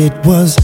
It was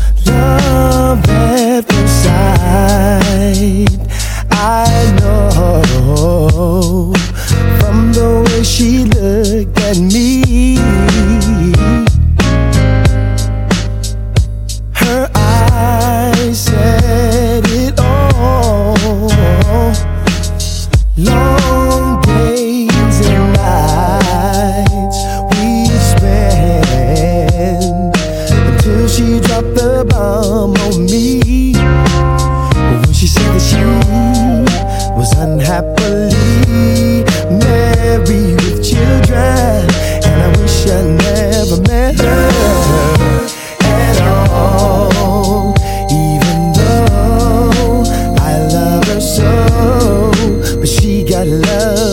love.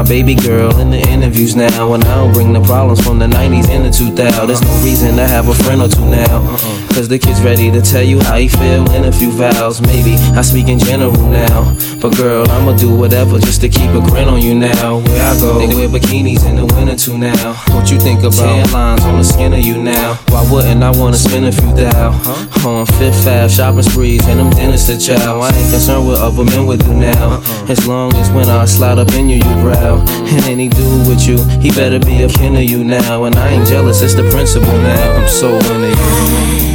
my baby girl in the interviews now. And I don't bring the problems from the 90s and the 2000s. There's no reason to have a friend or two now. Uh-uh. Cause the kid's ready to tell you how he feel in a few vows. Maybe I speak in general now. But girl, I'ma do whatever just to keep a grin on you now. Where I go, they wear bikinis in the winter too now. What you think about? Tan lines on the skin of you now why wouldn't I wanna spend a few thou? Huh? On Fifth Ave, shopping sprees, and them dinners to chow. I ain't concerned with other men with you now. Uh-uh. As long as when I slide up in you, you growl. Uh-uh. And any dude with you, he better be a kin of you now. And I ain't jealous, it's the principle now. I'm so into you.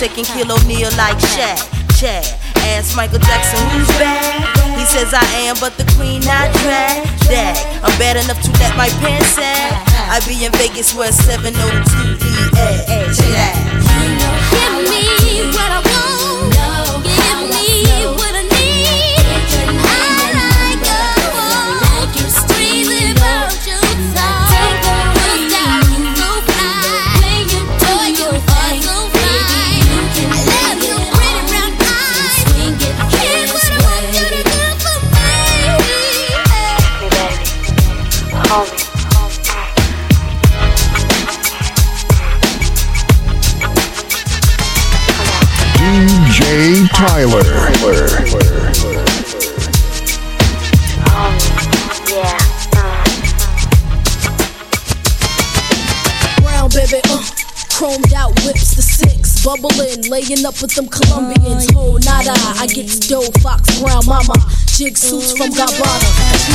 In Kill O'Neal like Shaq, Chad. Ask Michael Jackson who's bad. He says I am, but the queen I drag. Dad, I'm bad enough to let my pants sag. I be in Vegas where 702 E Check Give up with them Colombians. Oh, nada, I get dough, Fox Brown, mama jig suits from Gabbana.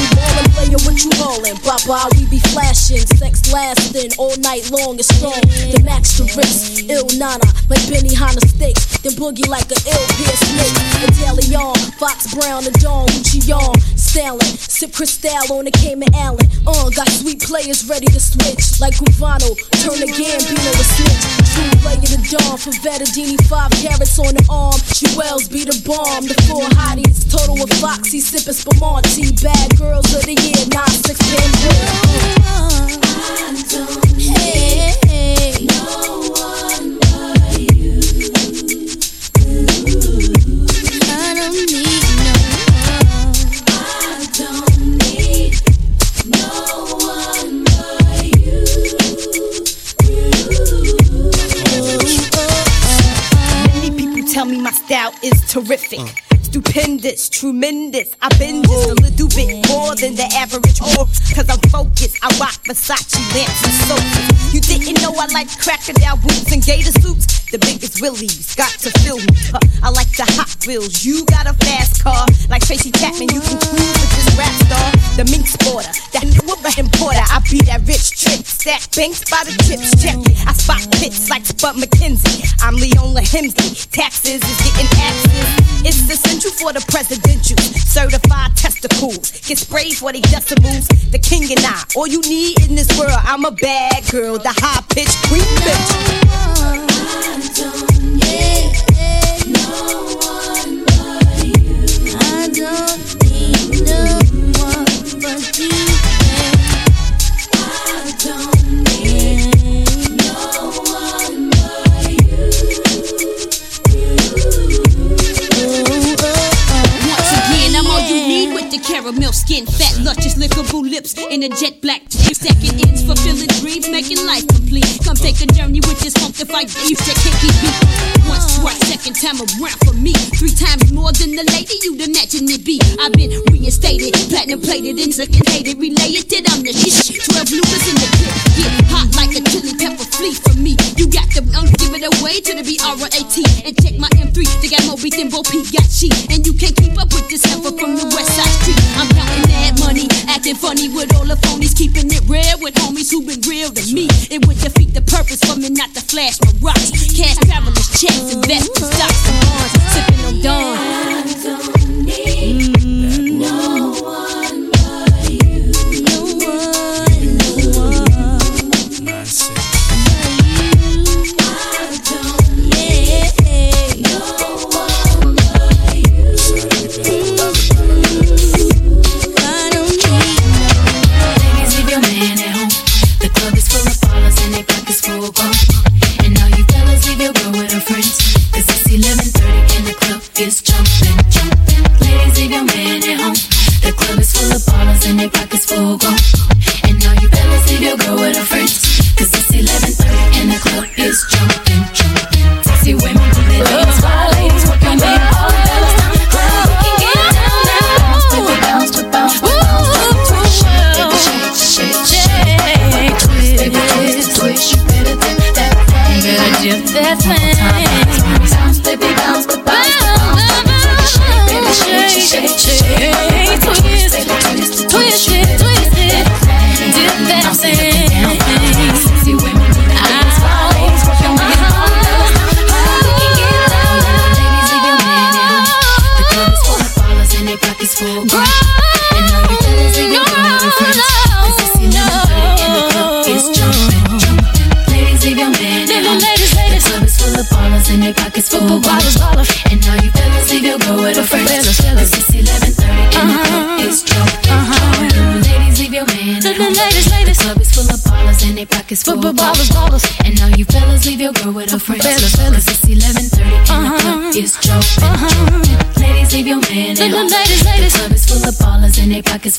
All night long and strong. The max the wrist, ill nana, like Benihana. Then boogie like an ill peer snake. Italian, Fox Brown, and Dawn, Gucci on. Stalin, sip Cristal on the Cayman Allen. Uh, got sweet players ready to switch. Like Gravano, turn the Gambino a snitch. True player the Dawn, for Vettadini, five carats on the arm. She Wells be the bomb. The four hotties, total of Fox Hennessy, sipping Spumante. Bad girls of the year, nine six pen I don't hey, no one but you. I don't need no one. I don't need no one but you. Many people tell me my style is terrific. Mm. Stupendous, tremendous. I've been just a little bit more than the average Cause I'm focused. I rock Versace lamps and sofas. You didn't know I like crocodile boots and gator suits? The biggest willies got to fill me. Huh, I like the Hot Wheels. You got a fast car. Like Tracy Chapman, you can cruise with this rap star. The mink sporter, that whoopper importer. I be that rich trick. Stack banks by the chips. Check it. I spot pits like Spuds MacKenzie. I'm Leona Helmsley. Taxes is getting axes. It's the central for the presidential. Certified testicles. Get sprayed for they decimals. The king and I. All you need in this world, I'm a bad girl. The high pitched queen bitch. I caramel skin, fat, lush delicious lickable lips in a jet black. Second ends fulfilling dreams, making life complete. Come take a journey with this funkified beef that can't keep beat. Once, twice, second time around for me. Three times more than the lady you'd imagine it be. I've been reinstated, platinum plated, and second hated. Related, I'm the shit. Twelve loopers in the clip. Get hot like a it away to the B-R-A-T. And check my M3, they got more beat than Bo Peep got cheap. And you can't keep up with this heifer from the west side street. I'm counting that money, acting funny with all the phonies, keeping it real with homies who been real to me. It would defeat the purpose for me not to flash my rocks. Cash travelers, checks, investment stocks and bonds, sipping on dawn. Dip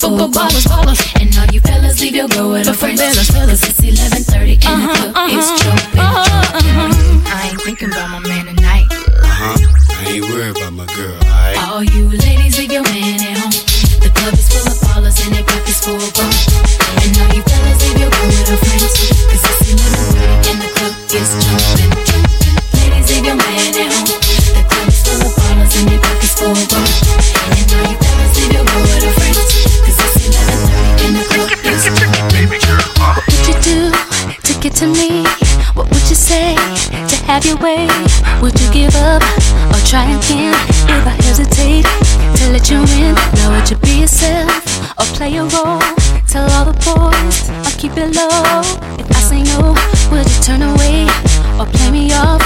pum, pum, bolas, bolas. Have your way? Would you give up or try again? If I hesitate to let you in, now would you be yourself or play a role? Tell all the boys or keep it low. If I say no, would you turn away or play me off?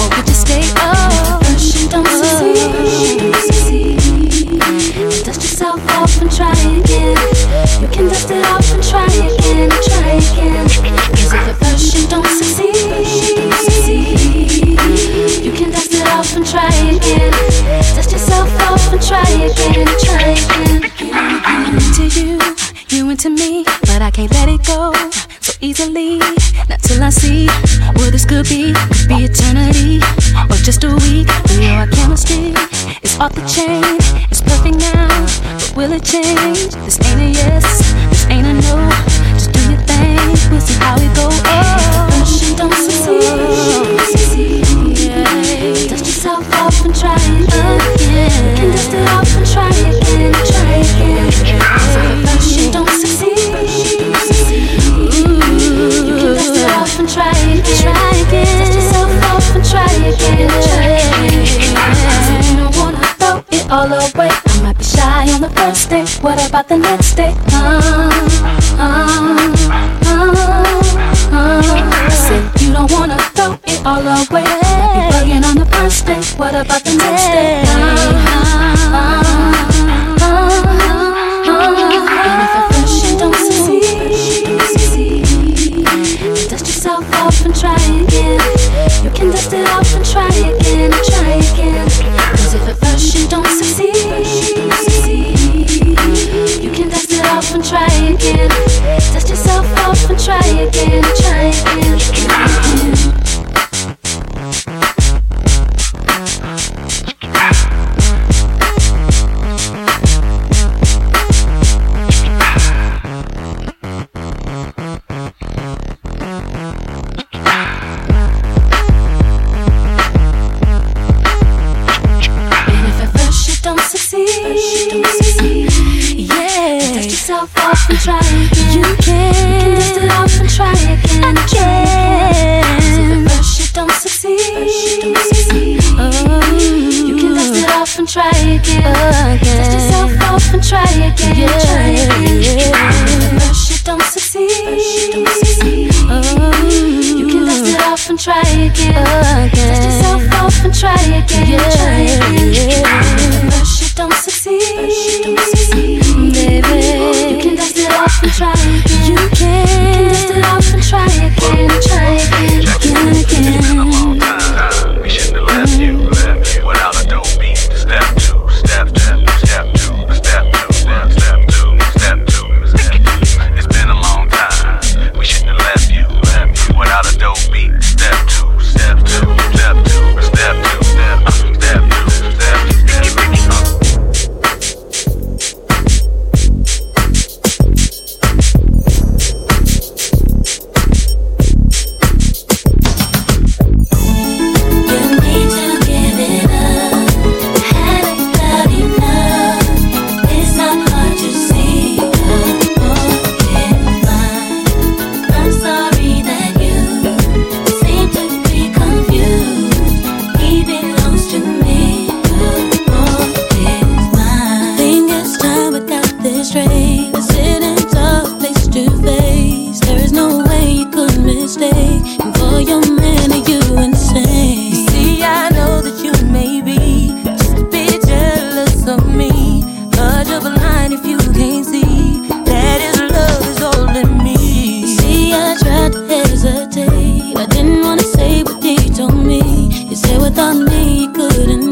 Or would you stay up? First you don't succeed. Dust yourself off and try again. You can dust it off and try again, try again. Cause if at first you don't succeed, and try again. Dust yourself off and try again, try again. I'm into you, you into me, but I can't let it go so easily. Not till I see what this could be. Could be eternity or just a week. We know our chemistry is off the chain. It's perfect now, but will it change? This ain't a yes, this ain't a no. Just do your thing, we'll see how it go. Oh, don't succeed. Off can dust it off and try again, try again. You don't succeed. You can dust it off and try again, try again. Dust yourself off and try again, try again. Don't wanna throw it all away. I might be shy on the first day. What about the next day? Uh, day. What me, couldn't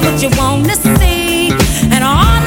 what you wanna see. And all